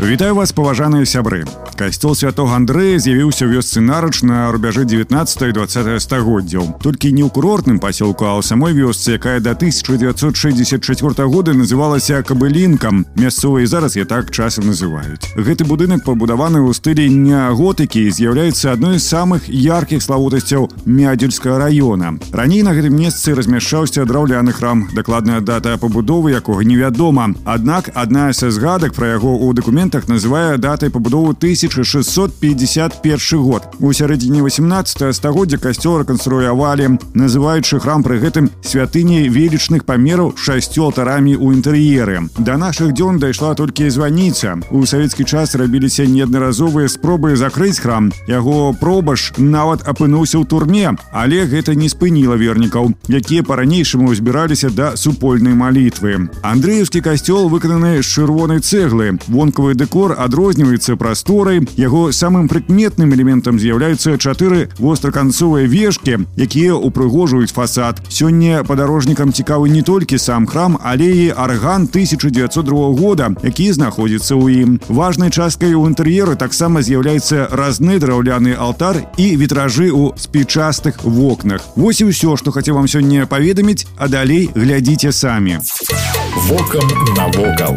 Вітаю вас паважаныя сябры касцёл святого Андрэя з'явіўся ў вёсцы нарач на рубяжы 19 і 20 стагоддзяў толькі не ў курортным пасёлку а ў самой вёсцы якая да 1964 года называлася кабылінкам мясцовыя зараз я так часам называюць гэты будынак пабудаваны ў стылі неаготыкі з'яўляецца адной з самых яркіх славутасцяў мядзельскага района раней на гэтым месцы размяшчаўся драўляны храм дакладная дата пабудовы якога невядома аднак адна са згадак пра яго ў дакумент дакументах называе датай пабудову 1651 год. У сярэдзіне 18 стагоддзя касцёл рэканструявалі, называючы храм пры гэтым святыняй велічных памераў шасцю алтарамі ў інтэр'еры. Да нашых дзён дайшла толькі званіца. У савецкі час рабіліся неаднаразовыя спробы закрыць храм. Яго пробаш нават апынуўся ў турме, але гэта не спыніла вернікаў, якія па-ранейшаму збіраліся да супольнай малітвы. Андрэевскі касцёл выкананы з чырвонай цэглы. Вонкавы дэкор адрозніваецца прасторай яго самым прыкметным элементам з'яўляюцца чатыры востраканцовыя вежкі якія упрыгожваюць фасад сёння падарожнікам цікавы не толькі сам храм але і арган 1902 года які знаходзіцца ў ім важнай часткай у інтэр'еры таксама з'яўляецца разны драўляны алтар і вітражы ў спічастых вокнах Вось і ўсё што хацеў вам сёння паведаміць а далей глядзіце самі Вокам навокал.